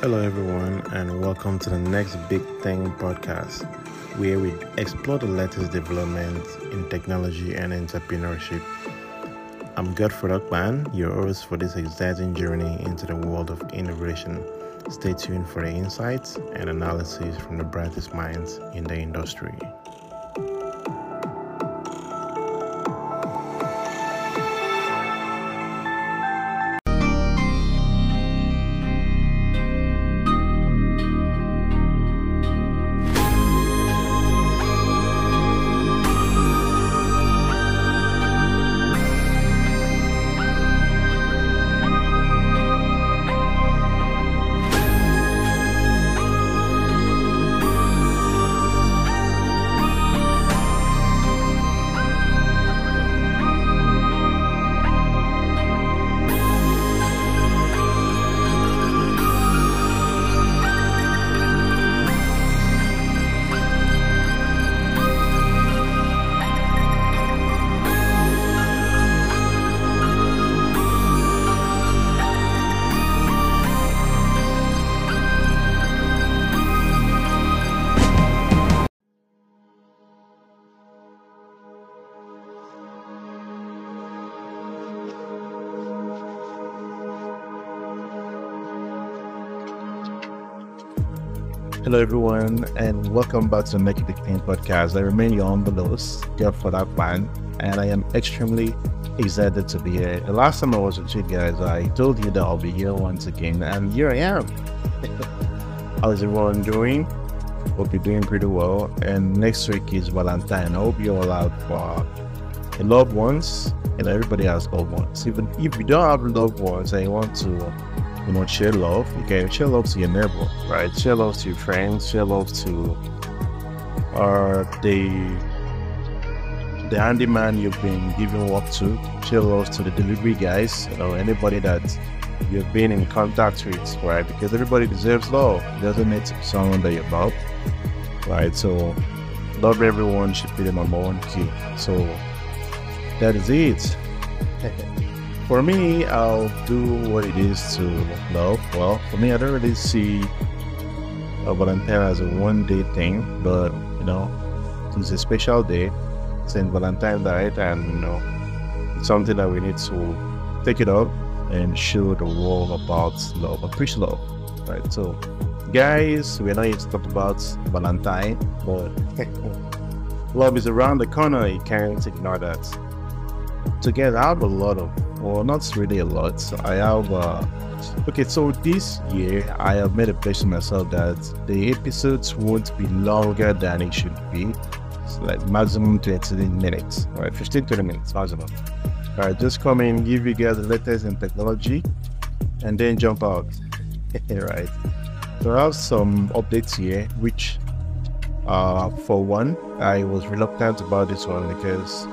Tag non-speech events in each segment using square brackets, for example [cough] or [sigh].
Hello, everyone, and welcome to the Next Big Thing podcast, where we explore the latest developments in technology and entrepreneurship. I'm Godfrey Okban, your host for this exciting journey into the world of innovation. Stay tuned for the insights and analysis from the brightest minds in the industry. Hello, everyone, and welcome back to the Make It Clean podcast. I remain your humble host, for that plan, and I am extremely excited to be here. The last time I was with you guys, I told you that I'll be here once again, and here I am. [laughs] How's everyone doing? Hope you're doing pretty well. And next week is Valentine. I hope you all have uh, loved ones, and everybody has loved ones. Even if you don't have loved ones and you want to you know, share love. You can share love to your neighbor, right? Share love to your friends, share love to uh, the the handyman you've been giving work to, share love to the delivery guys, you know, anybody that you've been in contact with, right? Because everybody deserves love. Doesn't need to be someone that you love, right? So love everyone should be the number one key. So that is it. [laughs] for me, I'll do what it is to love. Well, for me, I don't really see a Valentine as a one day thing, but you know, it's a special day, Saint Valentine Day, and you know, it's something that we need to take it up and show the world about love, preach love, right? So, guys, we're not here to talk about Valentine, but [laughs] love is around the corner. You can't ignore that. Together, I have a lot of well, not really a lot. So I have, uh, okay, so this year I have made a pledge to myself that the episodes won't be longer than it should be. So like maximum 20 minutes, right? 15 20 minutes maximum. All right, just come in, give you guys the latest in technology, and then jump out. [laughs] right. So I have some updates here, which, uh, for one, I was reluctant about this one because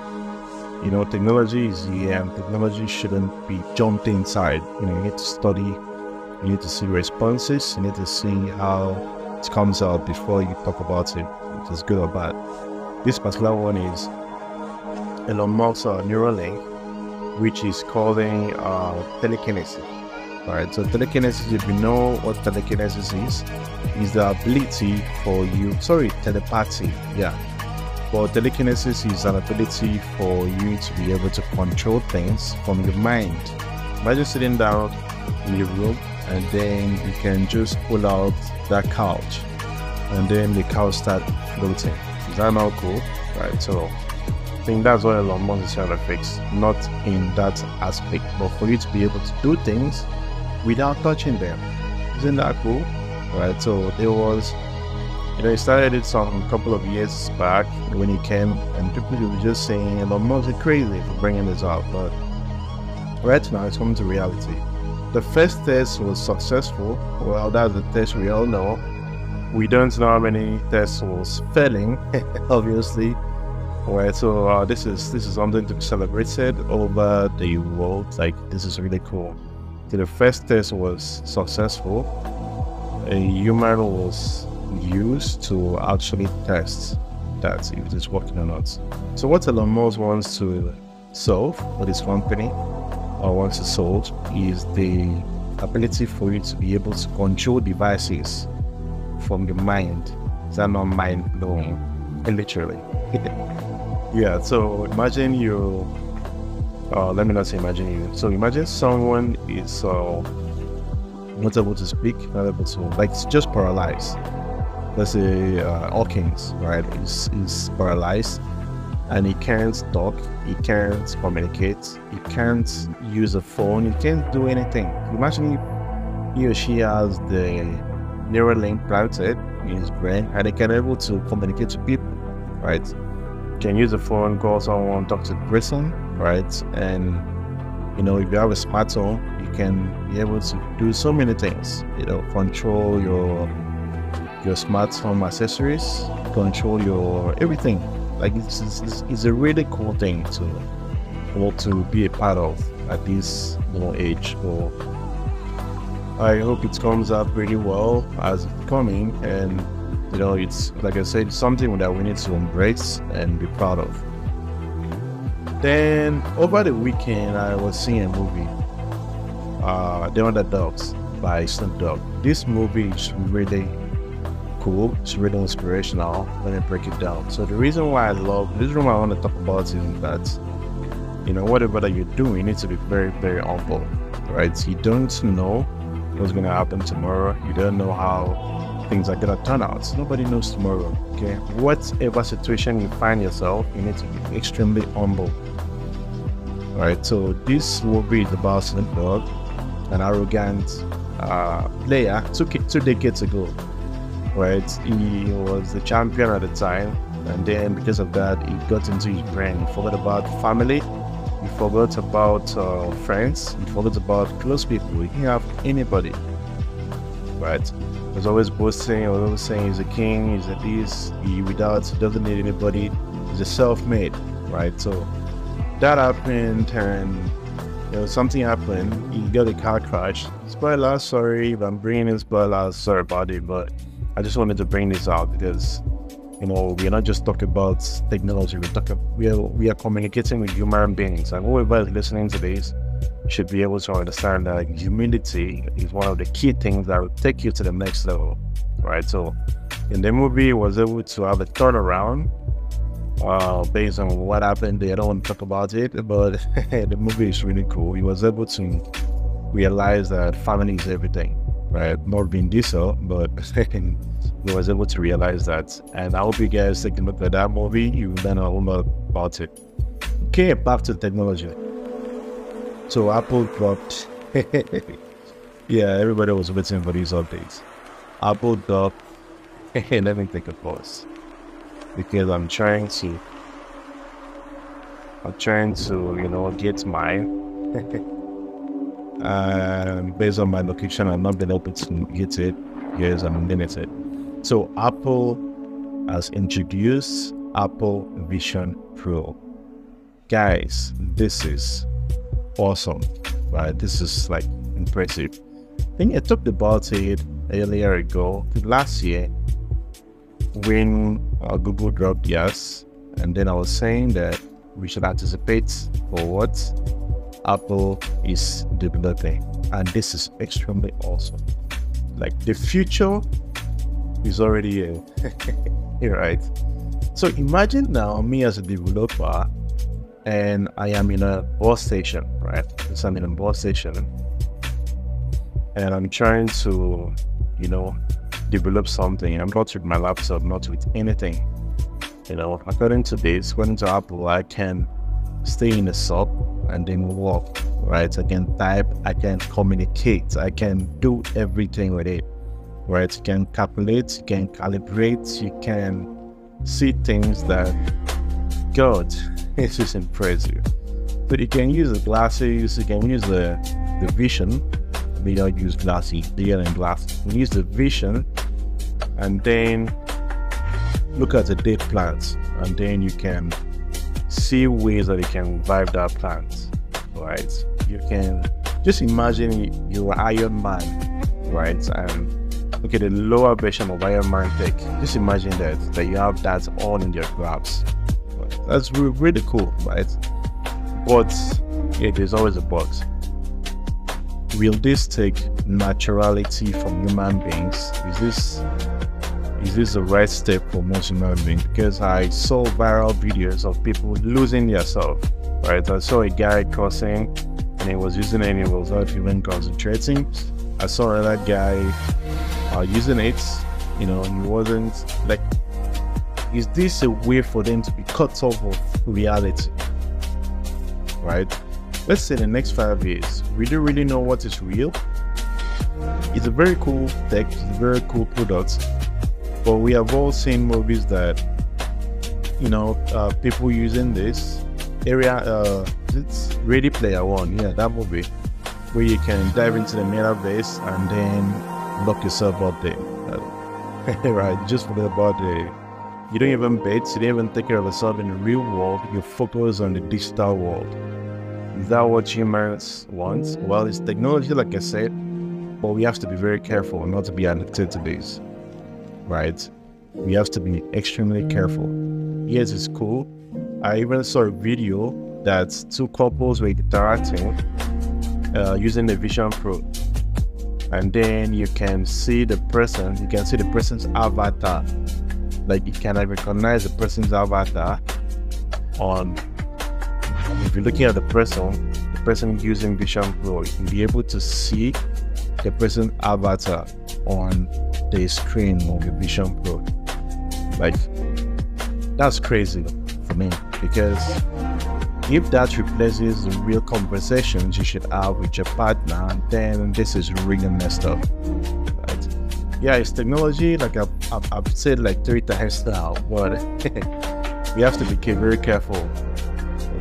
you know, technology is here and technology shouldn't be jumped inside. You know, you need to study, you need to see responses, you need to see how it comes out before you talk about it, if it's good or bad. This particular one is Elon Musk's uh, Neuralink, which is calling uh, telekinesis. Alright, so telekinesis, if you know what telekinesis is, is the ability for you, sorry, telepathy, yeah, but telekinesis is an ability for you to be able to control things from your mind. Just sitting down in your room and then you can just pull out that couch and then the couch start floating. Is that not cool? Right, so I think that's what Elon Musk is trying to fix. Not in that aspect, but for you to be able to do things without touching them. Isn't that cool? Right, so there was you know, he started it some couple of years back when he came, and people were just saying, Elon Musk is crazy for bringing this out. But right now, it's coming to reality. The first test was successful. Well, that's the test we all know. We don't know how many tests was failing, [laughs] obviously. Right, so uh, this is this is something to be celebrated over the world. Like this is really cool. So the first test was successful. A human was use to actually test that if it's working or not. So what Elon Musk wants to solve for this company or wants to solve is the ability for you to be able to control devices from your mind. Is that not mind blowing? Literally. [laughs] yeah, so imagine you, uh, let me not say imagine you. So imagine someone is uh, not able to speak, not able to, like, just paralyzed. Let's say uh, Hawkins, right, is, is paralyzed and he can't talk, he can't communicate, he can't use a phone, he can't do anything. Imagine he or she has the Neuralink planted in his brain and he can able to communicate to people, right? Can use a phone, call someone, talk to the person, right? And you know, if you have a smartphone, you can be able to do so many things. You know, control your your smartphone accessories, control your everything like it's, it's, it's a really cool thing to want to be a part of at this you know age. So I hope it comes up really well as it's coming, and you know it's like I said, something that we need to embrace and be proud of. Then over the weekend, I was seeing a movie, uh, The Underdogs by Snoop Dogg. This movie is really cool. It's really inspirational. Let me break it down. So the reason why I love this room I want to talk about is that you know whatever that you're doing, you need to be very very humble, right? You don't know what's gonna happen tomorrow. You don't know how things are gonna turn out. Nobody knows tomorrow. Okay, whatever situation you find yourself, you need to be extremely humble. Right. So this movie is about Snoop Dogg, an arrogant uh, player two, two decades ago right? He was the champion at the time, and then because of that, he got into his brain. He forgot about family, he forgot about uh, friends, he forgot about close people. He didn't have anybody, right? He was always boasting, he was always saying he's a king, he's a this, he without, doesn't need anybody, he's a self-made, right? So that happened, and you know, something happened. He got a car crash. Spoiler, sorry if I'm bringing in spoilers, sorry about it, but I just wanted to bring this out because you know we're not just talking about technology. We're we are we are communicating with human beings, and whoever is listening to this should be able to understand that humility is one of the key things that will take you to the next level, right? So, in the movie, was able to have a turnaround uh, based on what happened. They don't want to talk about it, but [laughs] the movie is really cool. He was able to realize that family is everything right? Not Vin Diesel, but [laughs] he was able to realize that. And I hope you guys take a look at that movie. You learn a lot about it. Okay, back to technology. So Apple dropped. [laughs] yeah, everybody was waiting for these updates. Apple dropped. [laughs] Let me take a pause because I'm trying to. I'm trying to, you know, get mine. And based on my location, I've not been able to get it. Here's unlimited. So Apple has introduced Apple Vision Pro. Guys, this is awesome, right? This is like impressive. I think I talked about it earlier ago, last year, when uh, Google dropped yes, and then I was saying that we should anticipate for what Apple is developing. And this is extremely awesome. Like the future is already here. [laughs] right? So imagine now me as a developer and I am in a bus station, right? So I'm in a bus station and I'm trying to, you know, develop something. I'm not with my laptop, not with anything. You know, according to this, according to Apple, I can stay in a sub and then walk, right? I can type, I can communicate, I can do everything with it, right? You can calculate, you can calibrate, you can see things that, God, it's just impressive. But you can use the glasses, you can use the, the vision. We don't use glasses, bigger than glasses. You use the vision and then look at the date plans and then you can see ways that you can revive that plant, right? You can just imagine you're Iron Man, right? And okay, the lower version of Iron Man tech. Just imagine that that you have that all in your grasp. That's really, really cool, right? But yeah, there's always a but. will this take naturality from human beings? Is this is this the right step for most human beings? Because I saw viral videos of people losing themselves. Right, I saw a guy crossing and he was using it and he was not even concentrating. I saw another guy uh, using it, you know, he wasn't like. Is this a way for them to be cut off of reality? Right? let's say the next five years, we don't really know what is real. It's a very cool tech, it's a very cool product, but we have all seen movies that, you know, uh, people using this area, uh, it's Ready Player One, yeah, that movie, where you can dive into the metaverse and then lock yourself up there. [laughs] right, just forget about the you don't even bet, you don't even take care of yourself in the real world, you focus on the digital world. Is that what humans want? Well, it's technology, like I said, but we have to be very careful not to be addicted to this, right? We have to be extremely careful. Yes, it's cool. I even saw a video that two couples were interacting uh, using the Vision Pro. And then you can see the person, you can see the person's avatar. Like you can recognize the person's avatar on if you're looking at the person, the person using Vision Pro, you can be able to see the person's avatar on the screen of your Vision Pro. Like, that's crazy for me because if that replaces the real conversations you should have with your partner, then this is really messed up. Yeah, it's technology, like I've, I've, I've said like three times now, but [laughs] we have to be very careful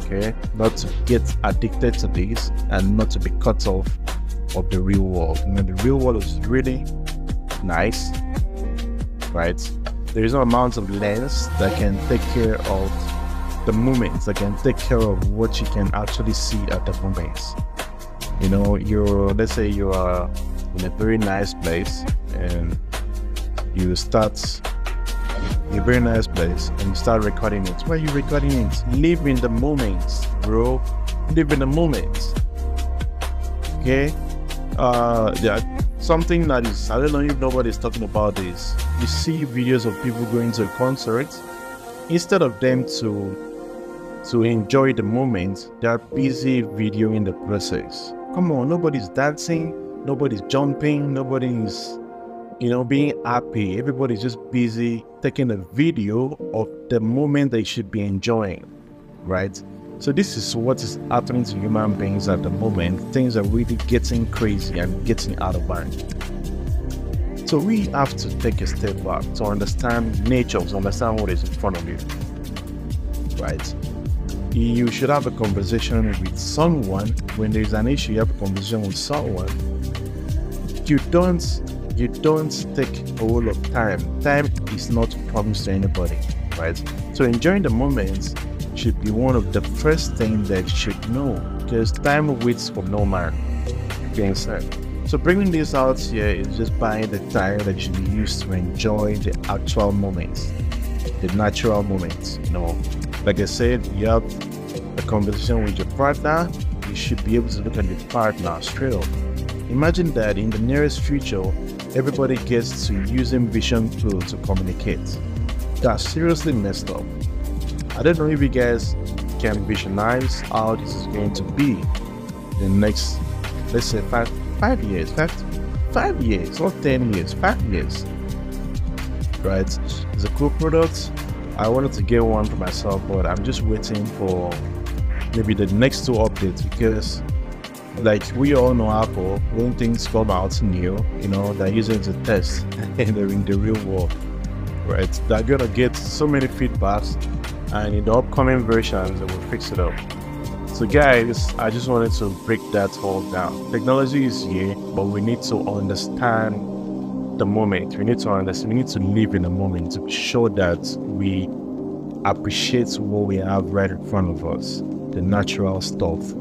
okay? Not to get addicted to this and not to be cut off of the real world. You know, the real world is really nice, right? There is no amount of lens that can take care of the moments, that can take care of what you can actually see at the moments. You know, you're, let's say you are in a very nice place and you start a very nice place and you start recording it. Why are you recording it? Live in the moment, bro. Live in the moment. Okay? Uh yeah, something that is I don't know if nobody's talking about this. You see videos of people going to a concert. Instead of them to to enjoy the moment, they are busy videoing the process. Come on, nobody's dancing, nobody's jumping, nobody's you know, being happy. Everybody's just busy taking a video of the moment they should be enjoying, right? So this is what is happening to human beings at the moment. Things are really getting crazy and getting out of hand. So we have to take a step back to understand nature, to understand what is in front of you, right? You should have a conversation with someone when there's an issue. You have a conversation with someone. You don't you don't take a whole of time. Time is not promised to anybody, right? So enjoying the moments should be one of the first things that you should know because time waits for no man, being said. So bringing this out here is just buying the time that you use to enjoy the actual moments, the natural moments. You know, like I said, you have a conversation with your partner, you should be able to look at your partner straight up. Imagine that in the nearest future, everybody gets to using Vision Pro to communicate. That's seriously messed up. I don't know if you guys can visualize how this is going to be the next, let's say five five years, five five years, not ten years, five years. Right? It's a cool product. I wanted to get one for myself, but I'm just waiting for maybe the next two updates because like we all know Apple, when things come out new, you know, they're using it to test [laughs] they're in the real world, right? They're gonna get so many feedbacks, and in the upcoming versions, they will fix it up. So, guys, I just wanted to break that all down. Technology is here, but we need to understand the moment. We need to understand. We need to live in the moment to show that we appreciate what we have right in front of us, the natural stuff.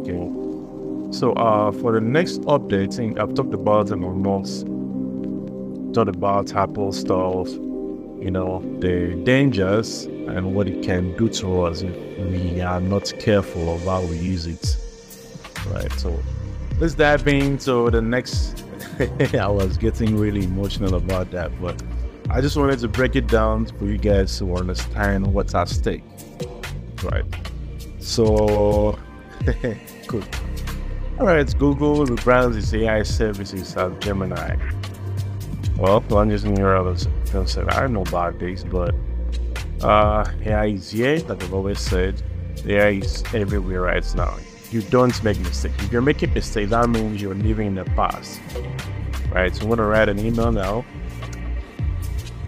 Okay. So uh, for the next updating, I've talked about them almost talked about Apple stuff, you know, the dangers and what it can do to us if we are not careful of how we use it. Right. So let's dive into the next. [laughs] I was getting really emotional about that, but I just wanted to break it down for you guys to understand what's at stake. Right. So, [laughs] good. All right, Google rebrands its AI services as Gemini. Well, just in know about this, but uh, AI is here, like I've always said. AI is everywhere right now. You don't make mistakes. If you're making mistakes, that means you're living in the past. Right? So I'm gonna write an email now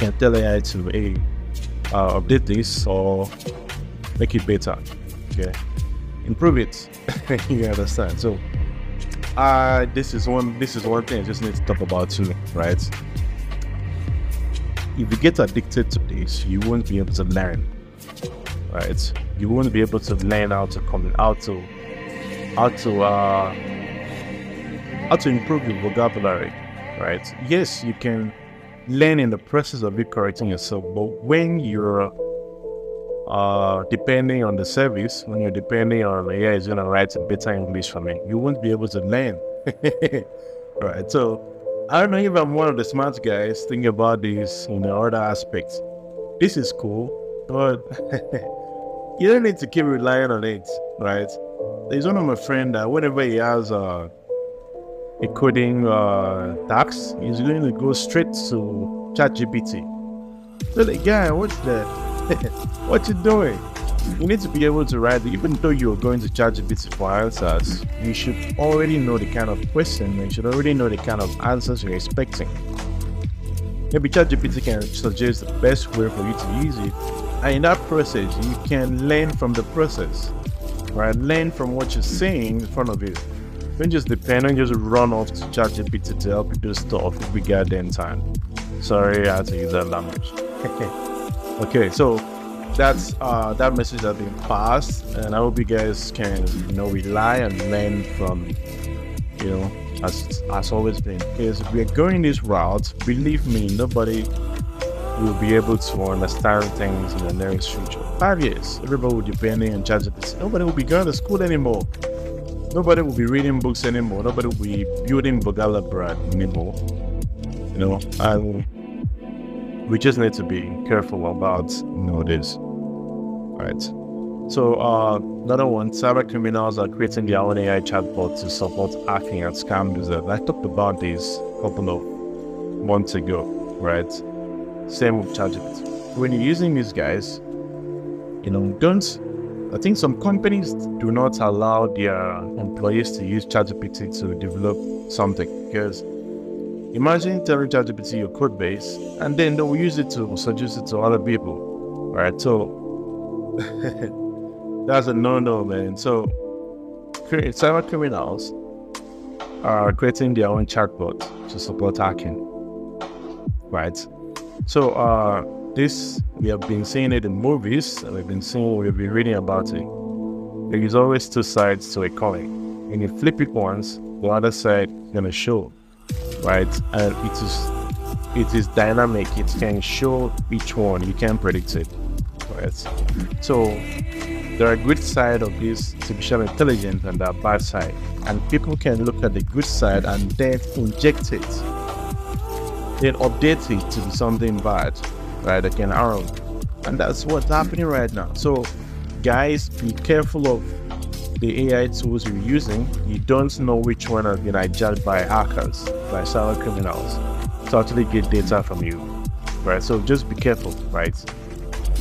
and tell AI to hey, uh, update this or make it better. Okay. Improve it. [laughs] you understand? So uh this is one this is one thing I just need to talk about too, right? If you get addicted to this, you won't be able to learn. Right? You won't be able to learn how to come how to how to uh how to improve your vocabulary. Right? Yes, you can learn in the process of it correcting yourself, but when you're uh, depending on the service, when you're depending on yeah, is gonna write better English for me, you won't be able to learn. [laughs] right. So I don't know if I'm one of the smart guys thinking about this in the other aspects. This is cool, but [laughs] you don't need to keep relying on it, right? There's one of my friend that whenever he has a coding uh, task, he's going to go straight to ChatGPT. So the guy, what's that? [laughs] what you doing? You need to be able to write, even though you're going to ChatGPT for answers, you should already know the kind of question, and you should already know the kind of answers you're expecting. Maybe ChatGPT can suggest the best way for you to use it, and in that process, you can learn from the process, right? Learn from what you're seeing in front of you. Don't just depend on just run off to ChatGPT to help you do stuff if we get in time. Sorry, I had to use that language. Okay. [laughs] Okay, so that's uh, that message has been passed, and I hope you guys can you know rely and learn from you know as as always been. If we're going this route, believe me, nobody will be able to understand things in the nearest future. Five years, everybody will be depending on ChatGPT. Nobody will be going to school anymore. Nobody will be reading books anymore. Nobody will be building vocabulary anymore. You know, and we just need to be careful about you know. Right. So uh, another one, cyber criminals are creating their own AI chatbot to support hacking and scam users. I talked about this a couple of months ago, right? Same with ChatGPT. When you're using these guys, you know, don't. I think some companies do not allow their employees to use ChatGPT to develop something because imagine telling ChatGPT your code base and then they will use it to suggest it to other people, right? So [laughs] that's a no-no, man. So cyber criminals are creating their own chatbot to support hacking, right? So uh, this we have been seeing it in movies, we've been seeing, we've been reading about it. There is always two sides to a coin. And you flip it once, the other side is gonna show, right? And it is it is dynamic. It can show each one. You can predict it right? So there are good side of this artificial intelligence and there are bad side, and people can look at the good side and then inject it, then update it to be something bad, right? That can harm, and that's what's happening right now. So, guys, be careful of the AI tools you're using. You don't know which one has been hijacked by hackers, by cyber criminals, to actually get data from you, right? So just be careful, right?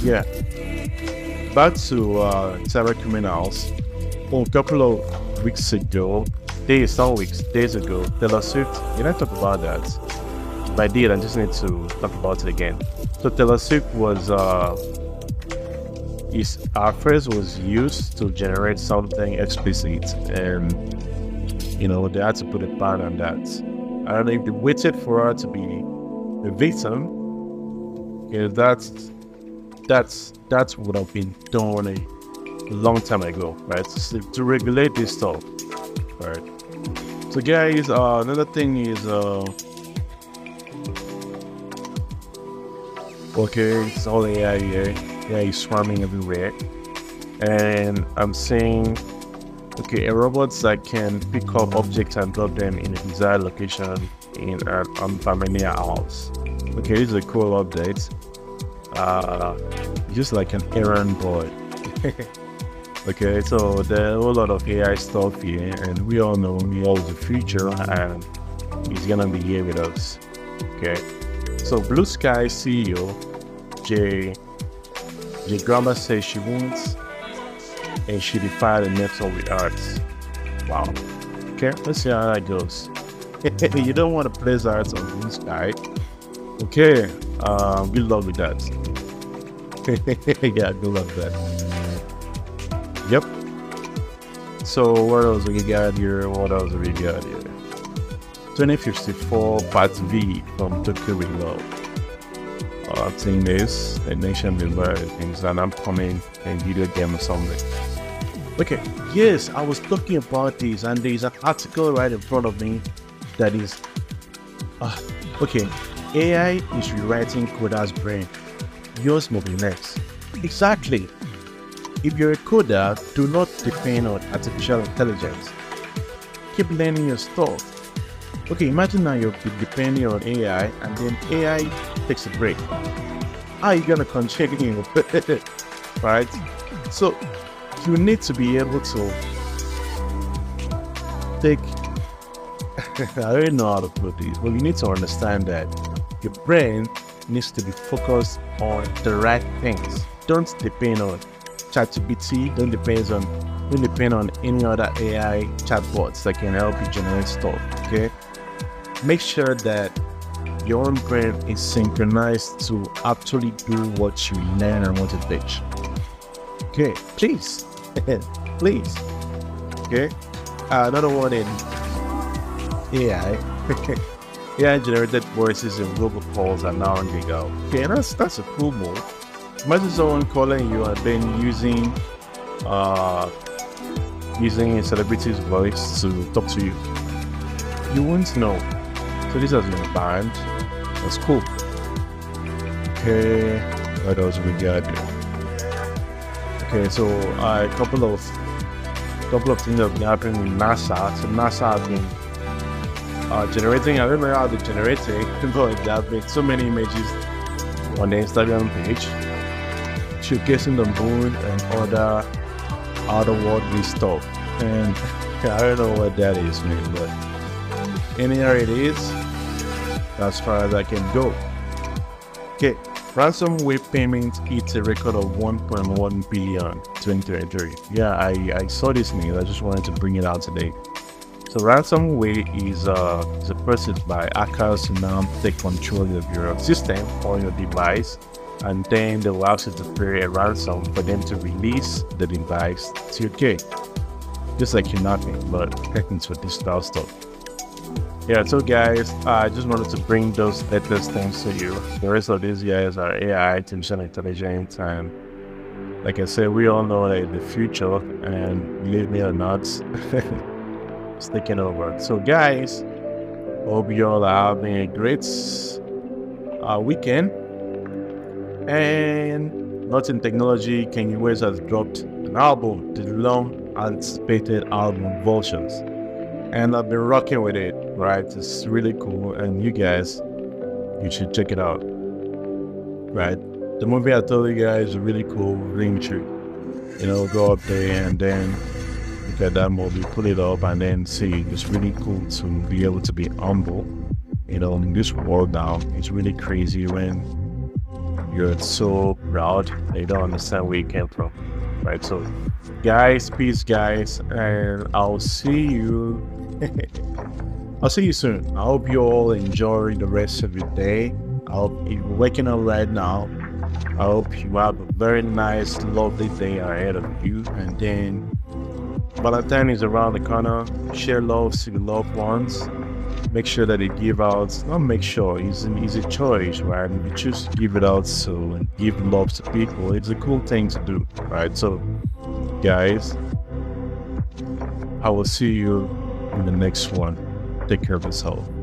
Yeah. Back to uh, cyber criminals. Well, a couple of weeks ago, days, some weeks, days ago, Taylor Swift, you know, talk about that. If I did, I just need to talk about it again. So Taylor Swift was, uh, is, phrase was used to generate something explicit, and you know, they had to put a ban on that. And if they waited for her to be a victim, because that's that's that's what I've been doing a long time ago, right? To, to regulate this stuff, right? So, guys, uh, another thing is, uh, okay, it's all AI here. AI is swarming everywhere, and I'm seeing Okay, a robot that can pick up objects and drop them in a desired location in an unfamiliar house. Okay, this is a cool update. Uh, just like an errand boy. [laughs] okay, so there are a lot of AI stuff here, and we all know AI is the future, and it's gonna be here with us. Okay, so Bluesky CEO Jay Jay Graber says she wants and she defied the metal with arts. Wow. Okay, let's see how that goes. [laughs] you don't want to place arts on this Sky. Okay, um, good luck with that. [laughs] yeah, good luck with that. Yep. So what else we got here? What else we got here? 2054 Part V from Tokyo Reload. I've seen this, a nation builder things, and I'm coming in video game or something. Okay, yes, I was talking about this, and there's an article right in front of me that is. Uh, okay, AI is rewriting coder's brain. Yours will be next. Exactly. If you're a coder, do not depend on artificial intelligence. Keep learning your stuff. Okay, imagine now you're depending on AI and then AI takes a break. How are you gonna continue? [laughs] right? So you need to be able to take [laughs] I don't know how to put this, but you need to understand that your brain needs to be focused on the right things. Don't depend on ChatGPT, don't depend on don't depend on any other AI chatbots that can help you generate stuff. Okay? Make sure that your own brain is synchronized to actually do what you learn and want to teach. Okay, please [laughs] please. Okay. Uh, another one in AI. AI [laughs] generated voices and robocalls are now on the go. Okay, that's that's a cool move. Imagine someone calling you and then using uh using a celebrity's voice to talk to you. You won't know. So this has been banned. That's cool. Okay, what else we got? Okay, so uh, a couple of couple of things have been happening with NASA. So NASA has been uh, generating. I don't know how they generate it, [laughs] but they have made so many images on the Instagram page, showcasing the moon and other outer worldly stuff. And [laughs] I don't know what that is, man. But anyhow, it is as far as I can go. Okay, Ransomware payments hit a record of 1.1 billion 2023. Yeah, I, I saw this news. I just wanted to bring it out today. So ransomware is, uh, is a by hackers to now take control of your system or your device, and then they will ask you to pay a ransom for them to release the device to your key. Just like kidnapping, but [laughs] it's for digital stuff yeah so guys i just wanted to bring those latest things to you. The rest of these guys are ai artificial intelligence and like i said we all know that the future and believe me or not [laughs] it's taking over. So guys hope you all are having a great uh, weekend. And not in Technology Kanye West has dropped an album the long anticipated album Vultures and I've been rocking with it, right? It's really cool, and you guys, you should check it out, right? The movie I told you guys is really cool, really intriguing. You know, go up there and then look at that movie, pull it up, and then see. It's really cool to be able to be humble. You know, in this world now, it's really crazy when you're so proud they don't understand where you came from, right? So, guys, peace, guys, and I'll see you [laughs] I'll see you soon. I hope you all enjoy the rest of your day. I hope you're waking up right now. I hope you have a very nice, lovely day ahead of you. And then Valentine is around the corner. Share love to your loved ones. Make sure that you give out, not make sure, it's, an, a choice, right? You choose to give it out so and give love to people. It's a cool thing to do, right? So, guys, I will see you in the next one. Take care of yourself. Bye.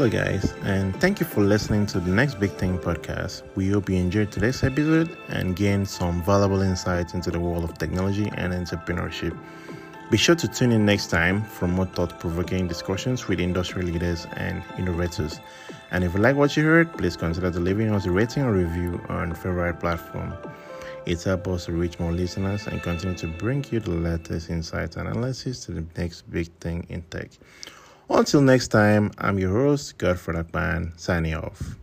Hello, guys, and thank you for listening to the Next Big Thing podcast. We hope you enjoyed today's episode and gained some valuable insights into the world of technology and entrepreneurship. Be sure to tune in next time for more thought provoking discussions with industry leaders and innovators. And if you like what you heard, please consider leaving us a rating or review on favorite platform. It helps us to reach more listeners and continue to bring you the latest insights and analysis to the next big thing in tech. Until next time, I'm your host, Godfrey Akban, signing off.